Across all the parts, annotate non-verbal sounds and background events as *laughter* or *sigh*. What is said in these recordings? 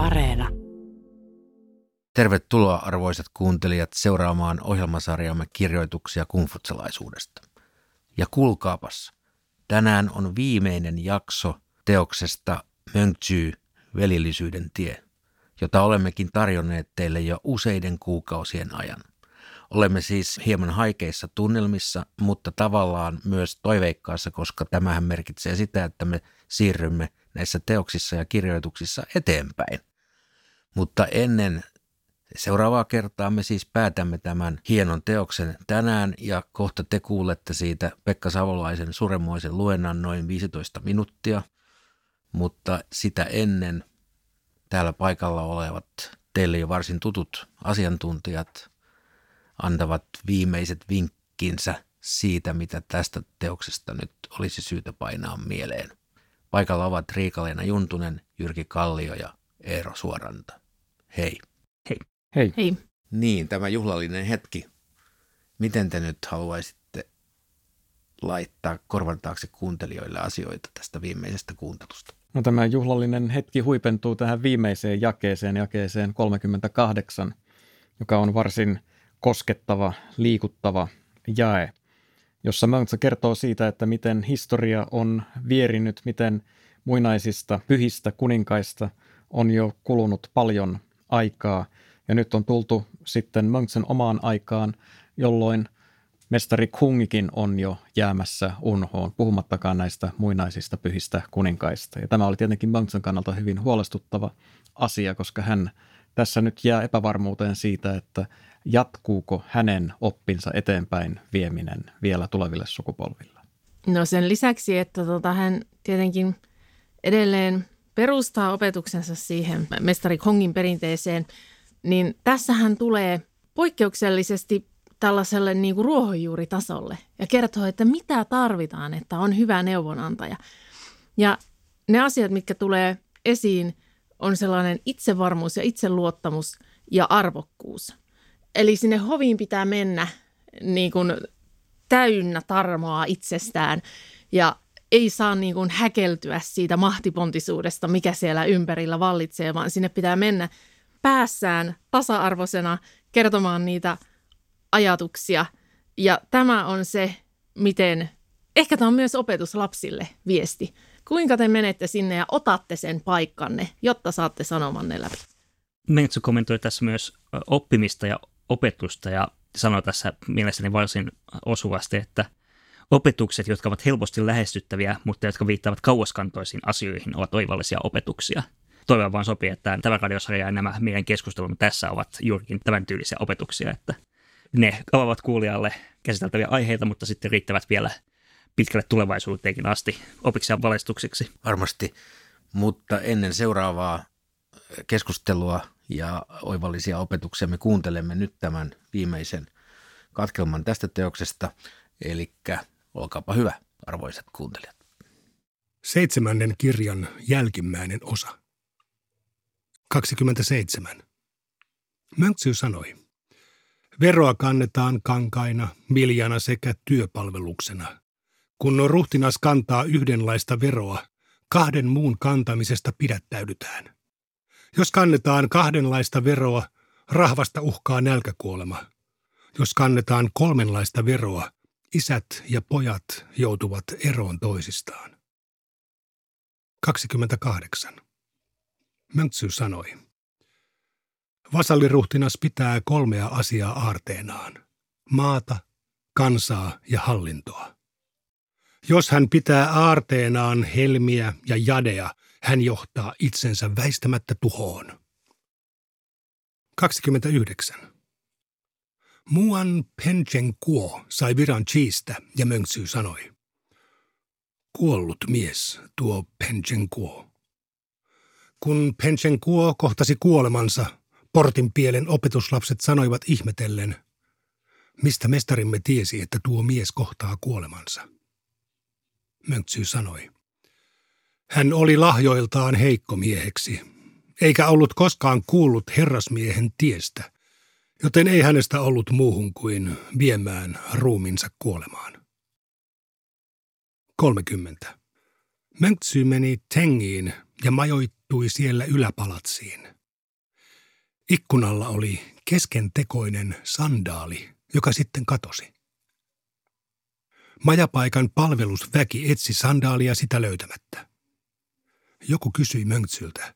Areena. Tervetuloa arvoisat kuuntelijat seuraamaan ohjelmasarjamme kirjoituksia kumfutsalaisuudesta. Ja kuulkaapas, tänään on viimeinen jakso teoksesta Mönktsy, velillisyyden tie, jota olemmekin tarjonneet teille jo useiden kuukausien ajan. Olemme siis hieman haikeissa tunnelmissa, mutta tavallaan myös toiveikkaassa, koska tämähän merkitsee sitä, että me siirrymme näissä teoksissa ja kirjoituksissa eteenpäin. Mutta ennen seuraavaa kertaa me siis päätämme tämän hienon teoksen tänään ja kohta te kuulette siitä Pekka Savolaisen suremoisen luennan noin 15 minuuttia. Mutta sitä ennen täällä paikalla olevat teille jo varsin tutut asiantuntijat antavat viimeiset vinkkinsä siitä, mitä tästä teoksesta nyt olisi syytä painaa mieleen. Paikalla ovat Riikaleena Juntunen, Jyrki Kallio ja Eero Suoranta. Hei. Hei. Hei. Hei. Niin, tämä juhlallinen hetki. Miten te nyt haluaisitte laittaa korvan taakse kuuntelijoille asioita tästä viimeisestä kuuntelusta? No tämä juhlallinen hetki huipentuu tähän viimeiseen jakeeseen, jakeeseen 38, joka on varsin koskettava, liikuttava jae, jossa Möntsä kertoo siitä, että miten historia on vierinyt, miten muinaisista pyhistä kuninkaista on jo kulunut paljon aikaa. Ja nyt on tultu sitten Mönksen omaan aikaan, jolloin mestari Kungikin on jo jäämässä unhoon, puhumattakaan näistä muinaisista pyhistä kuninkaista. Ja tämä oli tietenkin Mönksen kannalta hyvin huolestuttava asia, koska hän tässä nyt jää epävarmuuteen siitä, että jatkuuko hänen oppinsa eteenpäin vieminen vielä tuleville sukupolville? No sen lisäksi, että tota, hän tietenkin edelleen perustaa opetuksensa siihen mestari Kongin perinteeseen, niin tässä hän tulee poikkeuksellisesti tällaiselle niin kuin ruohonjuuritasolle ja kertoo, että mitä tarvitaan, että on hyvä neuvonantaja. Ja ne asiat, mitkä tulee esiin, on sellainen itsevarmuus ja itseluottamus ja arvokkuus. Eli sinne hoviin pitää mennä niin kuin täynnä tarmoa itsestään ja ei saa niin kuin häkeltyä siitä mahtipontisuudesta, mikä siellä ympärillä vallitsee, vaan sinne pitää mennä päässään tasa-arvoisena kertomaan niitä ajatuksia. Ja tämä on se, miten, ehkä tämä on myös opetus lapsille viesti. Kuinka te menette sinne ja otatte sen paikkanne, jotta saatte sanomanne läpi. Mentsu kommentoi tässä myös oppimista ja opetusta ja sanoi tässä mielestäni varsin osuvasti, että opetukset, jotka ovat helposti lähestyttäviä, mutta jotka viittaavat kauaskantoisiin asioihin, ovat oivallisia opetuksia. Toivon vaan sopii, että tämä radiosarja ja nämä meidän keskustelumme tässä ovat juurikin tämän tyylisiä opetuksia, että ne avaavat kuulijalle käsiteltäviä aiheita, mutta sitten riittävät vielä pitkälle tulevaisuuteenkin asti opiksi ja valistuksiksi. Varmasti, mutta ennen seuraavaa keskustelua ja oivallisia opetuksia me kuuntelemme nyt tämän viimeisen katkelman tästä teoksesta. Eli olkaapa hyvä, arvoisat kuuntelijat. Seitsemännen kirjan jälkimmäinen osa. 27. Mönksy sanoi, veroa kannetaan kankaina, miljana sekä työpalveluksena. Kun ruhtinas kantaa yhdenlaista veroa, kahden muun kantamisesta pidättäydytään – jos kannetaan kahdenlaista veroa, rahvasta uhkaa nälkäkuolema. Jos kannetaan kolmenlaista veroa, isät ja pojat joutuvat eroon toisistaan. 28. Mönksy sanoi. Vasalliruhtinas pitää kolmea asiaa aarteenaan. Maata, kansaa ja hallintoa. Jos hän pitää aarteenaan helmiä ja jadea, hän johtaa itsensä väistämättä tuhoon. 29. Muan Penchen Kuo sai viran Chiistä ja Mönksy sanoi. Kuollut mies tuo Penchen Kuo. Kun Penchen Kuo kohtasi kuolemansa, portin pielen opetuslapset sanoivat ihmetellen, mistä mestarimme tiesi, että tuo mies kohtaa kuolemansa. Mönksy sanoi. Hän oli lahjoiltaan heikkomieheksi, eikä ollut koskaan kuullut herrasmiehen tiestä, joten ei hänestä ollut muuhun kuin viemään ruuminsa kuolemaan. 30. Mönksy meni Tengiin ja majoittui siellä yläpalatsiin. Ikkunalla oli keskentekoinen sandaali, joka sitten katosi. Majapaikan palvelusväki etsi sandaalia sitä löytämättä. Joku kysyi Mönksyltä,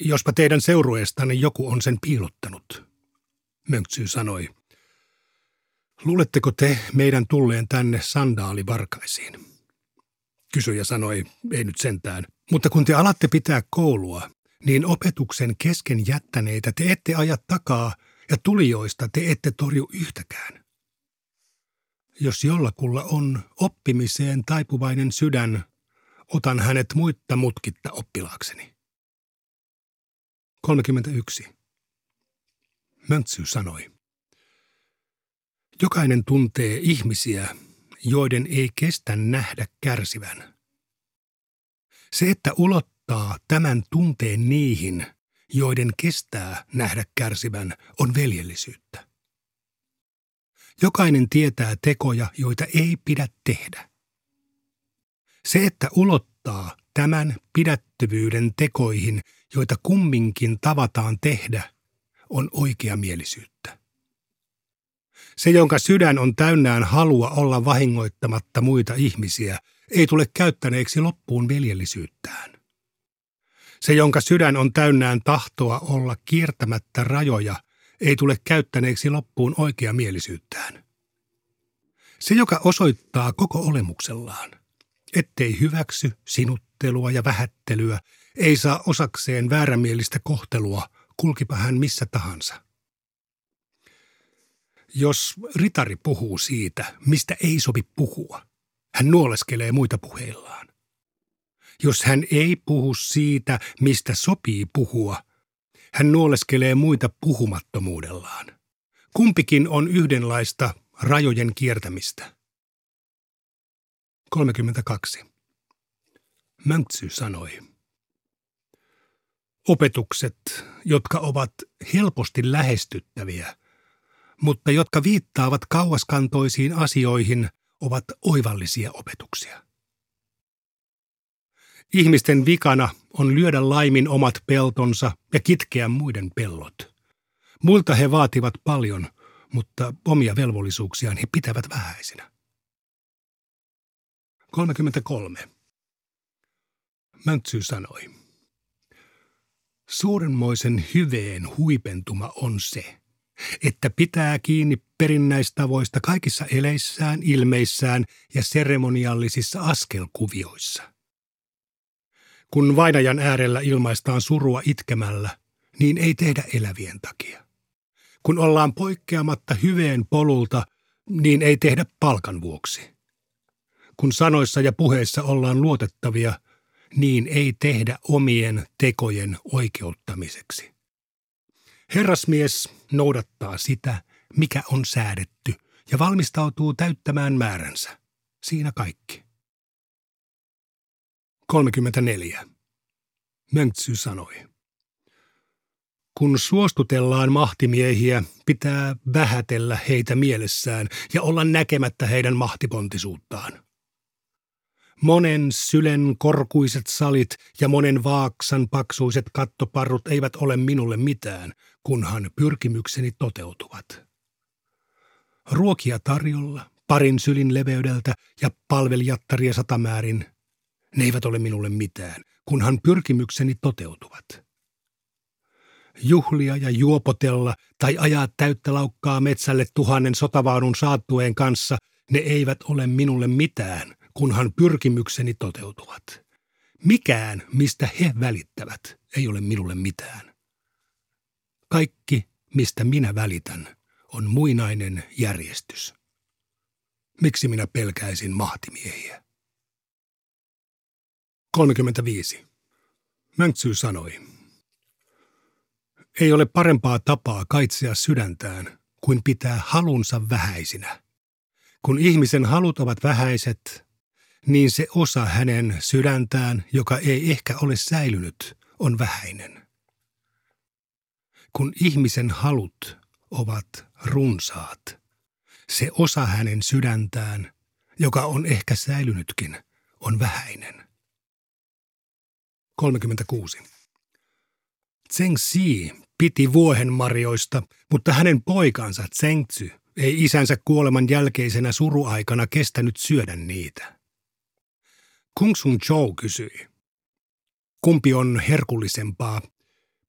jospa teidän seurueestanne joku on sen piilottanut. Mönksy sanoi, luuletteko te meidän tulleen tänne sandaalivarkaisiin? Kysyjä sanoi, ei nyt sentään, mutta kun te alatte pitää koulua, niin opetuksen kesken jättäneitä te ette aja takaa ja tulijoista te ette torju yhtäkään. Jos jollakulla on oppimiseen taipuvainen sydän, otan hänet muitta mutkitta oppilaakseni. 31. Möntsy sanoi. Jokainen tuntee ihmisiä, joiden ei kestä nähdä kärsivän. Se, että ulottaa tämän tunteen niihin, joiden kestää nähdä kärsivän, on veljellisyyttä. Jokainen tietää tekoja, joita ei pidä tehdä. Se, että ulottaa tämän pidättyvyyden tekoihin, joita kumminkin tavataan tehdä, on oikeamielisyyttä. Se, jonka sydän on täynnään halua olla vahingoittamatta muita ihmisiä, ei tule käyttäneeksi loppuun veljellisyyttään. Se, jonka sydän on täynnään tahtoa olla kiertämättä rajoja, ei tule käyttäneeksi loppuun oikeamielisyyttään. Se, joka osoittaa koko olemuksellaan, ettei hyväksy sinuttelua ja vähättelyä, ei saa osakseen väärämielistä kohtelua, kulkipa hän missä tahansa. Jos ritari puhuu siitä, mistä ei sovi puhua, hän nuoleskelee muita puheillaan. Jos hän ei puhu siitä, mistä sopii puhua, hän nuoleskelee muita puhumattomuudellaan. Kumpikin on yhdenlaista rajojen kiertämistä. 32. Mönksy sanoi. Opetukset, jotka ovat helposti lähestyttäviä, mutta jotka viittaavat kauaskantoisiin asioihin, ovat oivallisia opetuksia. Ihmisten vikana on lyödä laimin omat peltonsa ja kitkeä muiden pellot. Muilta he vaativat paljon, mutta omia velvollisuuksiaan he pitävät vähäisinä. 33. Möntsy sanoi. Suurenmoisen hyveen huipentuma on se, että pitää kiinni perinnäistavoista kaikissa eleissään, ilmeissään ja seremoniallisissa askelkuvioissa. Kun vainajan äärellä ilmaistaan surua itkemällä, niin ei tehdä elävien takia. Kun ollaan poikkeamatta hyveen polulta, niin ei tehdä palkan vuoksi. Kun sanoissa ja puheissa ollaan luotettavia, niin ei tehdä omien tekojen oikeuttamiseksi. Herrasmies noudattaa sitä, mikä on säädetty, ja valmistautuu täyttämään määränsä. Siinä kaikki. 34. Mönksy sanoi. Kun suostutellaan mahtimiehiä, pitää vähätellä heitä mielessään ja olla näkemättä heidän mahtipontisuuttaan. Monen sylen korkuiset salit ja monen vaaksan paksuiset kattoparrut eivät ole minulle mitään, kunhan pyrkimykseni toteutuvat. Ruokia tarjolla, parin sylin leveydeltä ja palvelijattaria satamäärin, ne eivät ole minulle mitään, kunhan pyrkimykseni toteutuvat. Juhlia ja juopotella tai ajaa täyttä laukkaa metsälle tuhannen sotavaunun saattueen kanssa, ne eivät ole minulle mitään, kunhan pyrkimykseni toteutuvat. Mikään, mistä he välittävät, ei ole minulle mitään. Kaikki, mistä minä välitän, on muinainen järjestys. Miksi minä pelkäisin mahtimiehiä? 35. Mönksy sanoi. Ei ole parempaa tapaa kaitsea sydäntään kuin pitää halunsa vähäisinä. Kun ihmisen halut ovat vähäiset, niin se osa hänen sydäntään, joka ei ehkä ole säilynyt, on vähäinen. Kun ihmisen halut ovat runsaat, se osa hänen sydäntään, joka on ehkä säilynytkin, on vähäinen. 36. Zheng Xi piti vuohenmarjoista, mutta hänen poikansa Zhengzhy ei isänsä kuoleman jälkeisenä suruaikana kestänyt syödä niitä. Kung Sun Chou kysyi, kumpi on herkullisempaa,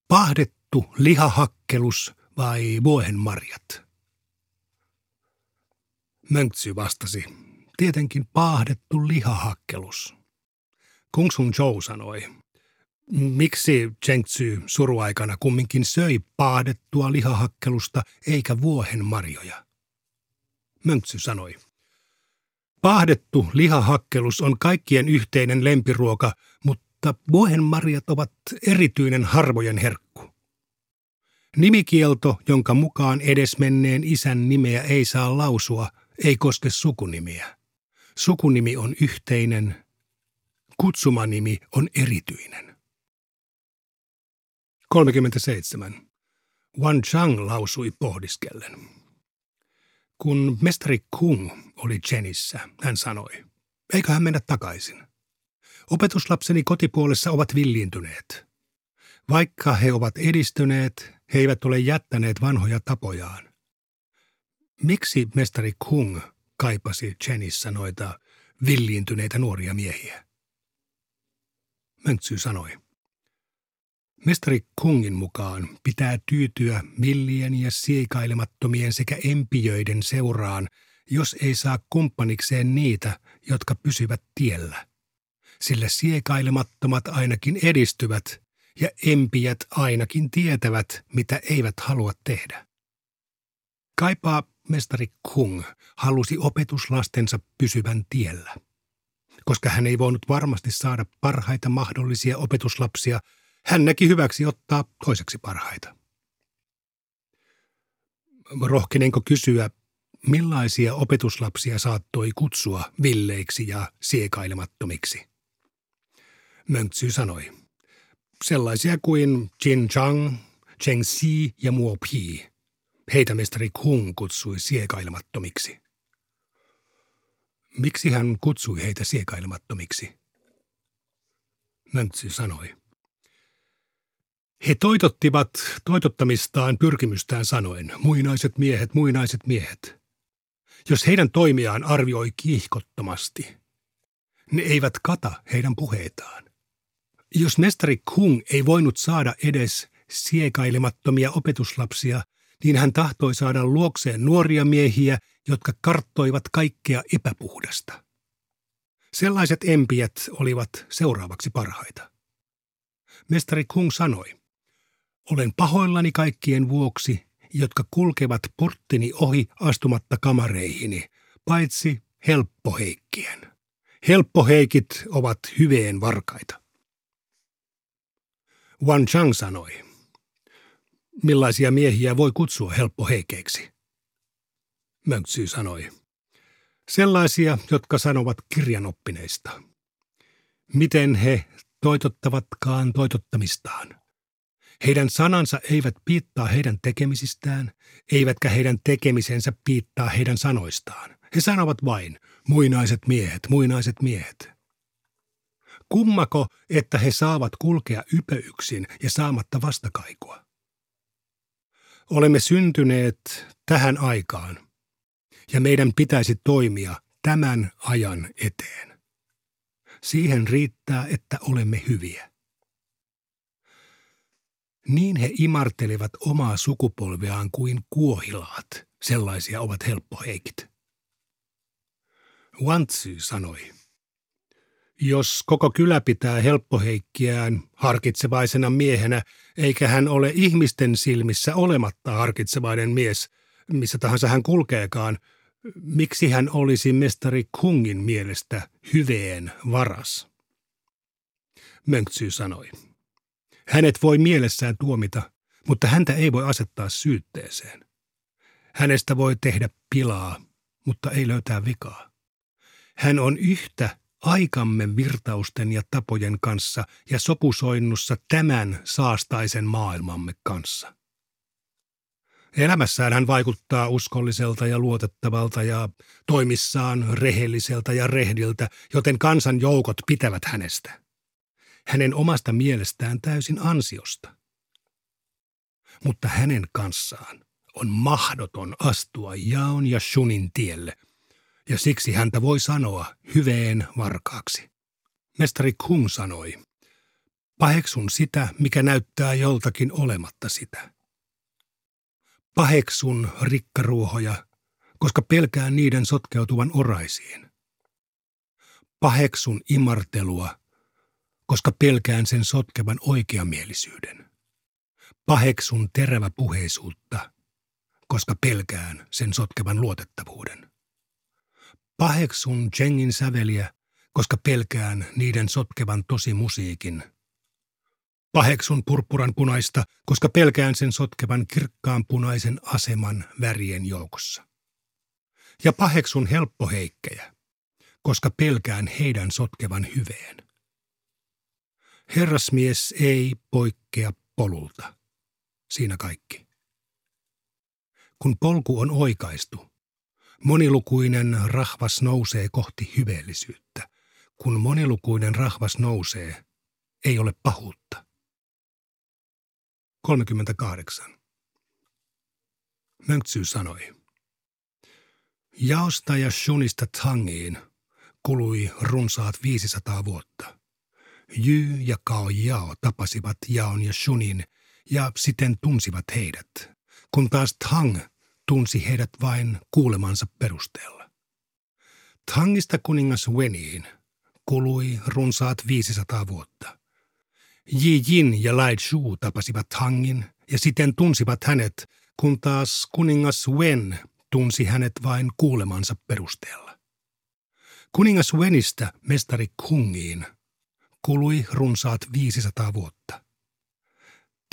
pahdettu lihahakkelus vai vuohenmarjat? Mönksy vastasi, tietenkin pahdettu lihahakkelus. Kung Sun Chou sanoi, miksi Zhengzhy suruaikana kumminkin söi paadettua lihahakkelusta eikä vuohen marjoja? Mönksy sanoi, Pahdettu lihahakkelus on kaikkien yhteinen lempiruoka, mutta vuohenmarjat ovat erityinen harvojen herkku. Nimikielto, jonka mukaan edesmenneen isän nimeä ei saa lausua, ei koske sukunimiä. Sukunimi on yhteinen, kutsumanimi on erityinen. 37. Wan Chang lausui pohdiskellen. Kun mestari Kung oli Jenissä, hän sanoi, eiköhän mennä takaisin. Opetuslapseni kotipuolessa ovat villiintyneet. Vaikka he ovat edistyneet, he eivät ole jättäneet vanhoja tapojaan. Miksi mestari Kung kaipasi Jenissä noita villiintyneitä nuoria miehiä? Möntsy sanoi. Mestari Kungin mukaan pitää tyytyä millien ja siikailemattomien sekä empijöiden seuraan, jos ei saa kumppanikseen niitä, jotka pysyvät tiellä. Sillä siekailemattomat ainakin edistyvät ja empijät ainakin tietävät, mitä eivät halua tehdä. Kaipaa mestari Kung halusi opetuslastensa pysyvän tiellä. Koska hän ei voinut varmasti saada parhaita mahdollisia opetuslapsia – hän näki hyväksi ottaa toiseksi parhaita. Rohkenenko kysyä, millaisia opetuslapsia saattoi kutsua villeiksi ja siekailemattomiksi? Mönksy sanoi, sellaisia kuin Jin Chang, Cheng Xi ja Mo Pi. Heitä mestari Kung kutsui siekailemattomiksi. Miksi hän kutsui heitä siekailemattomiksi? Mönksy sanoi, he toitottivat toitottamistaan pyrkimystään sanoen, muinaiset miehet, muinaiset miehet. Jos heidän toimiaan arvioi kiihkottomasti, ne eivät kata heidän puheitaan. Jos mestari Kung ei voinut saada edes siekailemattomia opetuslapsia, niin hän tahtoi saada luokseen nuoria miehiä, jotka karttoivat kaikkea epäpuhdasta. Sellaiset empijät olivat seuraavaksi parhaita. Mestari Kung sanoi, olen pahoillani kaikkien vuoksi, jotka kulkevat porttini ohi astumatta kamareihini, paitsi helppoheikkien. Helppoheikit ovat hyveen varkaita. Wan Chang sanoi, millaisia miehiä voi kutsua helppoheikeiksi? Mönksy sanoi, sellaisia, jotka sanovat kirjanoppineista. Miten he toitottavatkaan toitottamistaan? Heidän sanansa eivät piittaa heidän tekemisistään, eivätkä heidän tekemisensä piittaa heidän sanoistaan. He sanovat vain, muinaiset miehet, muinaiset miehet. Kummako, että he saavat kulkea ypöyksin ja saamatta vastakaikua? Olemme syntyneet tähän aikaan, ja meidän pitäisi toimia tämän ajan eteen. Siihen riittää, että olemme hyviä. Niin he imartelevat omaa sukupolveaan kuin kuohilaat. Sellaisia ovat helppoheikit. Wantsy sanoi, jos koko kylä pitää helppoheikkiään harkitsevaisena miehenä, eikä hän ole ihmisten silmissä olematta harkitsevainen mies, missä tahansa hän kulkeekaan, miksi hän olisi mestari Kungin mielestä hyveen varas? Mönksy sanoi. Hänet voi mielessään tuomita, mutta häntä ei voi asettaa syytteeseen. Hänestä voi tehdä pilaa, mutta ei löytää vikaa. Hän on yhtä aikamme virtausten ja tapojen kanssa ja sopusoinnussa tämän saastaisen maailmamme kanssa. Elämässään hän vaikuttaa uskolliselta ja luotettavalta ja toimissaan rehelliseltä ja rehdiltä, joten kansan joukot pitävät hänestä. Hänen omasta mielestään täysin ansiosta. Mutta hänen kanssaan on mahdoton astua Jaon ja Shunin tielle, ja siksi häntä voi sanoa hyveen varkaaksi. Mestari Kung sanoi, paheksun sitä, mikä näyttää joltakin olematta sitä. Paheksun rikkaruohoja, koska pelkään niiden sotkeutuvan oraisiin. Paheksun imartelua, koska pelkään sen sotkevan oikeamielisyyden. Paheksun terävä puheisuutta, koska pelkään sen sotkevan luotettavuuden. Paheksun Chengin säveliä, koska pelkään niiden sotkevan tosi musiikin. Paheksun purppuran punaista, koska pelkään sen sotkevan kirkkaan punaisen aseman värien joukossa. Ja paheksun helppoheikkejä, koska pelkään heidän sotkevan hyveen. Herrasmies ei poikkea polulta. Siinä kaikki. Kun polku on oikaistu, monilukuinen rahvas nousee kohti hyveellisyyttä. Kun monilukuinen rahvas nousee, ei ole pahuutta. 38. Mönksy sanoi. Jaosta ja Shunista Tangiin kului runsaat 500 vuotta. Jy ja Kao Jao tapasivat Jaon ja Shunin ja siten tunsivat heidät, kun taas Tang tunsi heidät vain kuulemansa perusteella. Tangista kuningas Weniin kului runsaat 500 vuotta. Ji Jin ja Lai Shu tapasivat Tangin ja siten tunsivat hänet, kun taas kuningas Wen tunsi hänet vain kuulemansa perusteella. Kuningas Wenistä mestari Kungiin kului runsaat 500 vuotta.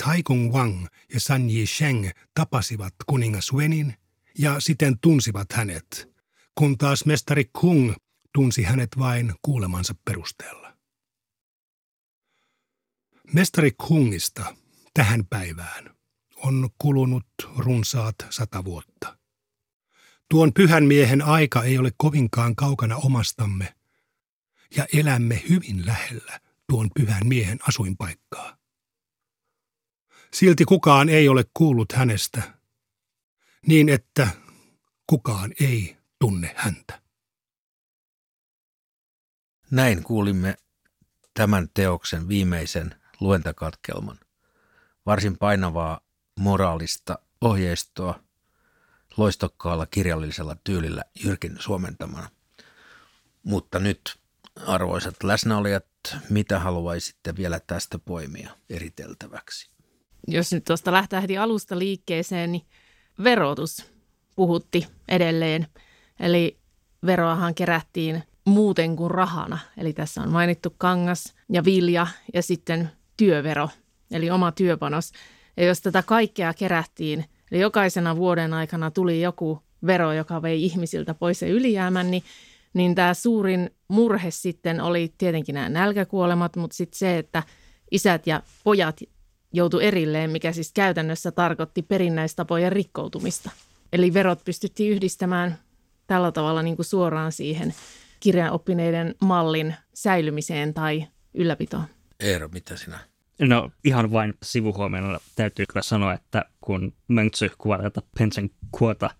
Taikung Wang ja San Yi Sheng tapasivat kuningas Wenin ja siten tunsivat hänet, kun taas mestari Kung tunsi hänet vain kuulemansa perusteella. Mestari Kungista tähän päivään on kulunut runsaat sata vuotta. Tuon pyhän miehen aika ei ole kovinkaan kaukana omastamme, ja elämme hyvin lähellä tuon pyhän miehen asuinpaikkaa. Silti kukaan ei ole kuullut hänestä, niin että kukaan ei tunne häntä. Näin kuulimme tämän teoksen viimeisen luentakatkelman. Varsin painavaa moraalista ohjeistoa loistokkaalla kirjallisella tyylillä Jyrkin suomentamana. Mutta nyt, arvoisat läsnäolijat, mitä haluaisitte vielä tästä poimia eriteltäväksi? jos nyt tuosta lähtee heti alusta liikkeeseen, niin verotus puhutti edelleen. Eli veroahan kerättiin muuten kuin rahana. Eli tässä on mainittu kangas ja vilja ja sitten työvero, eli oma työpanos. Ja jos tätä kaikkea kerättiin, eli jokaisena vuoden aikana tuli joku vero, joka vei ihmisiltä pois se ylijäämän, niin, niin tämä suurin murhe sitten oli tietenkin nämä nälkäkuolemat, mutta sitten se, että isät ja pojat joutui erilleen, mikä siis käytännössä tarkoitti perinnäistapojen rikkoutumista. Eli verot pystyttiin yhdistämään tällä tavalla niin kuin suoraan siihen kirjanoppineiden mallin säilymiseen tai ylläpitoon. Eero, mitä sinä? No ihan vain sivuhuomioon täytyy kyllä sanoa, että kun Mönksy kuvaa tätä Pensen kuota,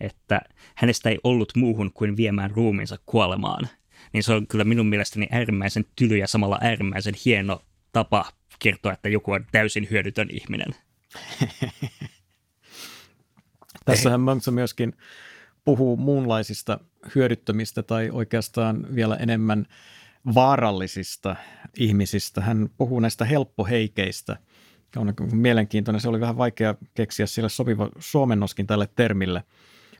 että hänestä ei ollut muuhun kuin viemään ruumiinsa kuolemaan, niin se on kyllä minun mielestäni äärimmäisen tyly ja samalla äärimmäisen hieno tapa kertoa, että joku on täysin hyödytön ihminen. *laughs* Tässähän Mönksä myöskin puhuu muunlaisista hyödyttömistä tai oikeastaan vielä enemmän vaarallisista ihmisistä. Hän puhuu näistä helppoheikeistä. On mielenkiintoinen. Se oli vähän vaikea keksiä sille sopiva suomennoskin tälle termille.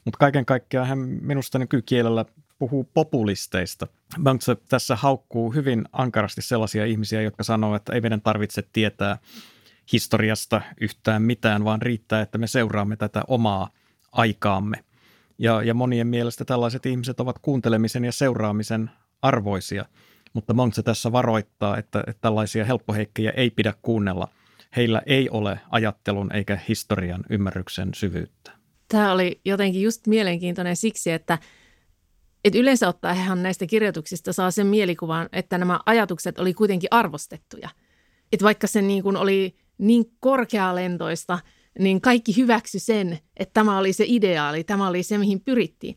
Mutta kaiken kaikkiaan hän minusta nykykielellä puhuu populisteista. Böntse tässä haukkuu hyvin ankarasti sellaisia ihmisiä, jotka sanoo, että ei meidän tarvitse tietää historiasta yhtään mitään, vaan riittää, että me seuraamme tätä omaa aikaamme. Ja, ja monien mielestä tällaiset ihmiset ovat kuuntelemisen ja seuraamisen arvoisia, mutta Montse tässä varoittaa, että, että tällaisia helppoheikkejä ei pidä kuunnella. Heillä ei ole ajattelun eikä historian ymmärryksen syvyyttä. Tämä oli jotenkin just mielenkiintoinen siksi, että Et yleensä ottaen näistä kirjoituksista saa sen mielikuvan, että nämä ajatukset oli kuitenkin arvostettuja. Et vaikka se niin kuin oli niin korkealentoista, niin kaikki hyväksy sen, että tämä oli se ideaali, tämä oli se, mihin pyrittiin.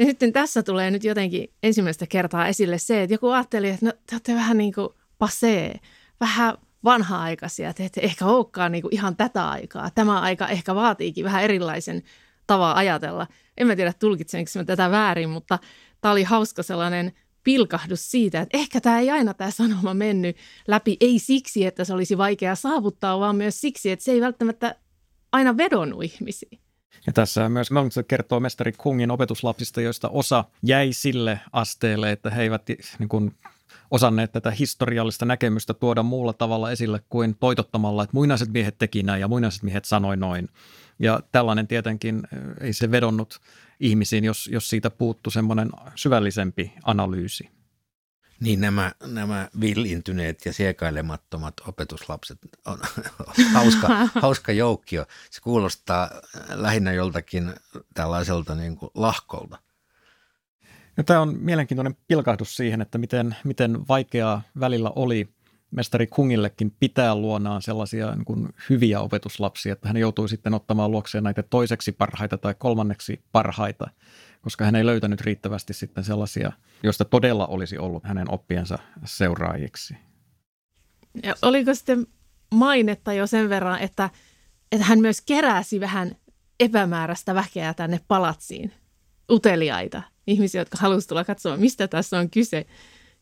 Ja sitten tässä tulee nyt jotenkin ensimmäistä kertaa esille se, että joku ajatteli, että no, te olette vähän niin kuin pasee, vähän vanha-aikaisia, että ette ehkä olekaan niin kuin ihan tätä aikaa. Tämä aika ehkä vaatiikin vähän erilaisen tavan ajatella. En mä tiedä tulkitsenko mä tätä väärin, mutta tämä oli hauska sellainen pilkahdus siitä, että ehkä tämä ei aina tämä sanoma mennyt läpi, ei siksi, että se olisi vaikea saavuttaa, vaan myös siksi, että se ei välttämättä aina vedonnut ihmisiin. Ja tässä myös Mönchse kertoo mestari Kungin opetuslapsista, joista osa jäi sille asteelle, että he eivät niin kuin, osanneet tätä historiallista näkemystä tuoda muulla tavalla esille kuin toitottamalla, että muinaiset miehet teki näin ja muinaiset miehet sanoi noin. Ja tällainen tietenkin ei se vedonnut ihmisiin, jos, jos siitä puuttu semmoinen syvällisempi analyysi. Niin nämä, nämä villintyneet ja siekailemattomat opetuslapset on *laughs* hauska, *laughs* hauska joukkio. Se kuulostaa lähinnä joltakin tällaiselta niin kuin lahkolta. No, tämä on mielenkiintoinen pilkahdus siihen, että miten, miten vaikeaa välillä oli mestari Kungillekin pitää luonaan sellaisia niin kuin hyviä opetuslapsia, että hän joutui sitten ottamaan luokseen näitä toiseksi parhaita tai kolmanneksi parhaita, koska hän ei löytänyt riittävästi sitten sellaisia, joista todella olisi ollut hänen oppiensa seuraajiksi. Ja oliko sitten mainetta jo sen verran, että, että hän myös keräsi vähän epämääräistä väkeä tänne palatsiin, uteliaita, ihmisiä, jotka halusivat tulla katsomaan, mistä tässä on kyse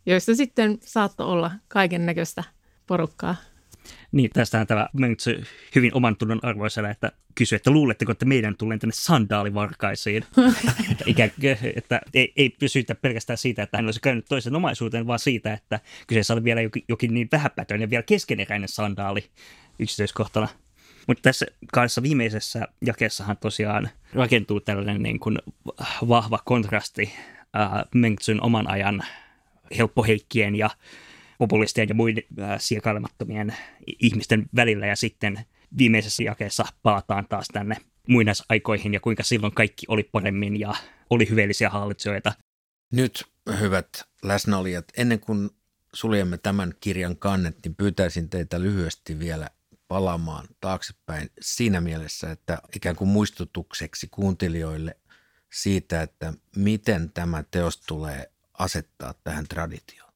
joissa sitten saattoi olla kaiken näköistä porukkaa. Niin, tästähän tämä Möntsö hyvin oman tunnon arvoisena, että kysyi, että luuletteko, että meidän tulee tänne sandaalivarkaisiin? että, ikään, että ei, ei pysytä pelkästään siitä, että hän olisi käynyt toisen omaisuuteen, vaan siitä, että kyseessä oli vielä jokin, jokin niin vähäpätöinen ja vielä keskeneräinen sandaali yksityiskohtana. Mutta tässä kanssa viimeisessä jakeessahan tosiaan rakentuu tällainen niin kuin vahva kontrasti äh, Mengtsyn oman ajan helppoheikkien ja populistien ja muiden äh, siekailemattomien ihmisten välillä ja sitten viimeisessä jakeessa palataan taas tänne muinaisaikoihin ja kuinka silloin kaikki oli paremmin ja oli hyveellisiä hallitsijoita. Nyt, hyvät läsnäolijat, ennen kuin suljemme tämän kirjan kannet, niin pyytäisin teitä lyhyesti vielä palaamaan taaksepäin siinä mielessä, että ikään kuin muistutukseksi kuuntelijoille siitä, että miten tämä teos tulee asettaa tähän traditioon?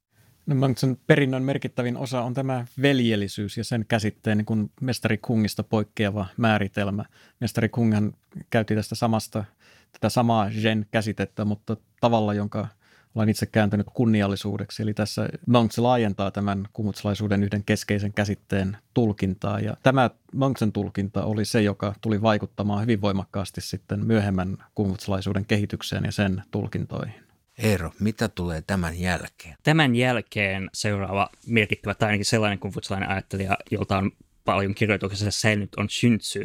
No sen perinnön merkittävin osa on tämä veljellisyys ja sen käsitteen niin kuin mestari Kungista poikkeava määritelmä. Mestari Kunghan käytti tästä samasta, tätä samaa gen-käsitettä, mutta tavalla, jonka olen itse kääntänyt kunniallisuudeksi. Eli tässä Monks laajentaa tämän kumutsalaisuuden yhden keskeisen käsitteen tulkintaa. Ja tämä Monksen tulkinta oli se, joka tuli vaikuttamaan hyvin voimakkaasti sitten myöhemmän kumutsalaisuuden kehitykseen ja sen tulkintoihin. Eero, mitä tulee tämän jälkeen? Tämän jälkeen seuraava merkittävä, tai ainakin sellainen konfutsilainen ajattelija, jolta on paljon kirjoituksessa säilynyt, on Shuntsu.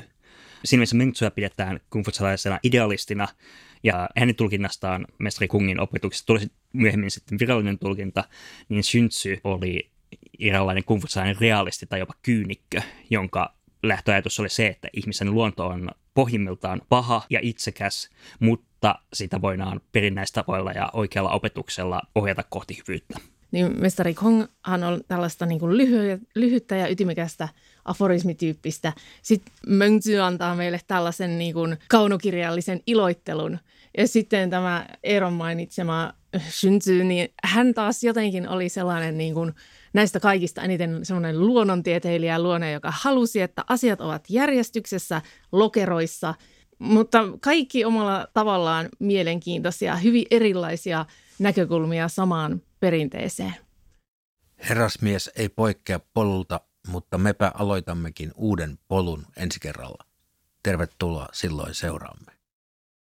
Siinä mielessä Mengtsuja pidetään kungfutsilaisena idealistina, ja hänen tulkinnastaan mestari Kungin opetuksessa tuli myöhemmin sitten virallinen tulkinta, niin Shuntsu oli eräänlainen kungfutsilainen realisti tai jopa kyynikkö, jonka lähtöajatus oli se, että ihmisen luonto on pohjimmiltaan paha ja itsekäs, mutta sitä voidaan perinnäistavoilla ja oikealla opetuksella ohjata kohti hyvyyttä. Niin mestari Konghan on tällaista niin kuin lyhy- lyhyttä ja ytimekästä aforismityyppistä. Sitten Mengzi antaa meille tällaisen niin kuin kaunokirjallisen iloittelun. Ja sitten tämä Eeron mainitsema Shunzu, niin hän taas jotenkin oli sellainen niin kuin näistä kaikista eniten semmoinen luonnontieteilijä luonne, joka halusi, että asiat ovat järjestyksessä, lokeroissa, mutta kaikki omalla tavallaan mielenkiintoisia, hyvin erilaisia näkökulmia samaan perinteeseen. Herrasmies ei poikkea polulta, mutta mepä aloitammekin uuden polun ensi kerralla. Tervetuloa silloin seuraamme.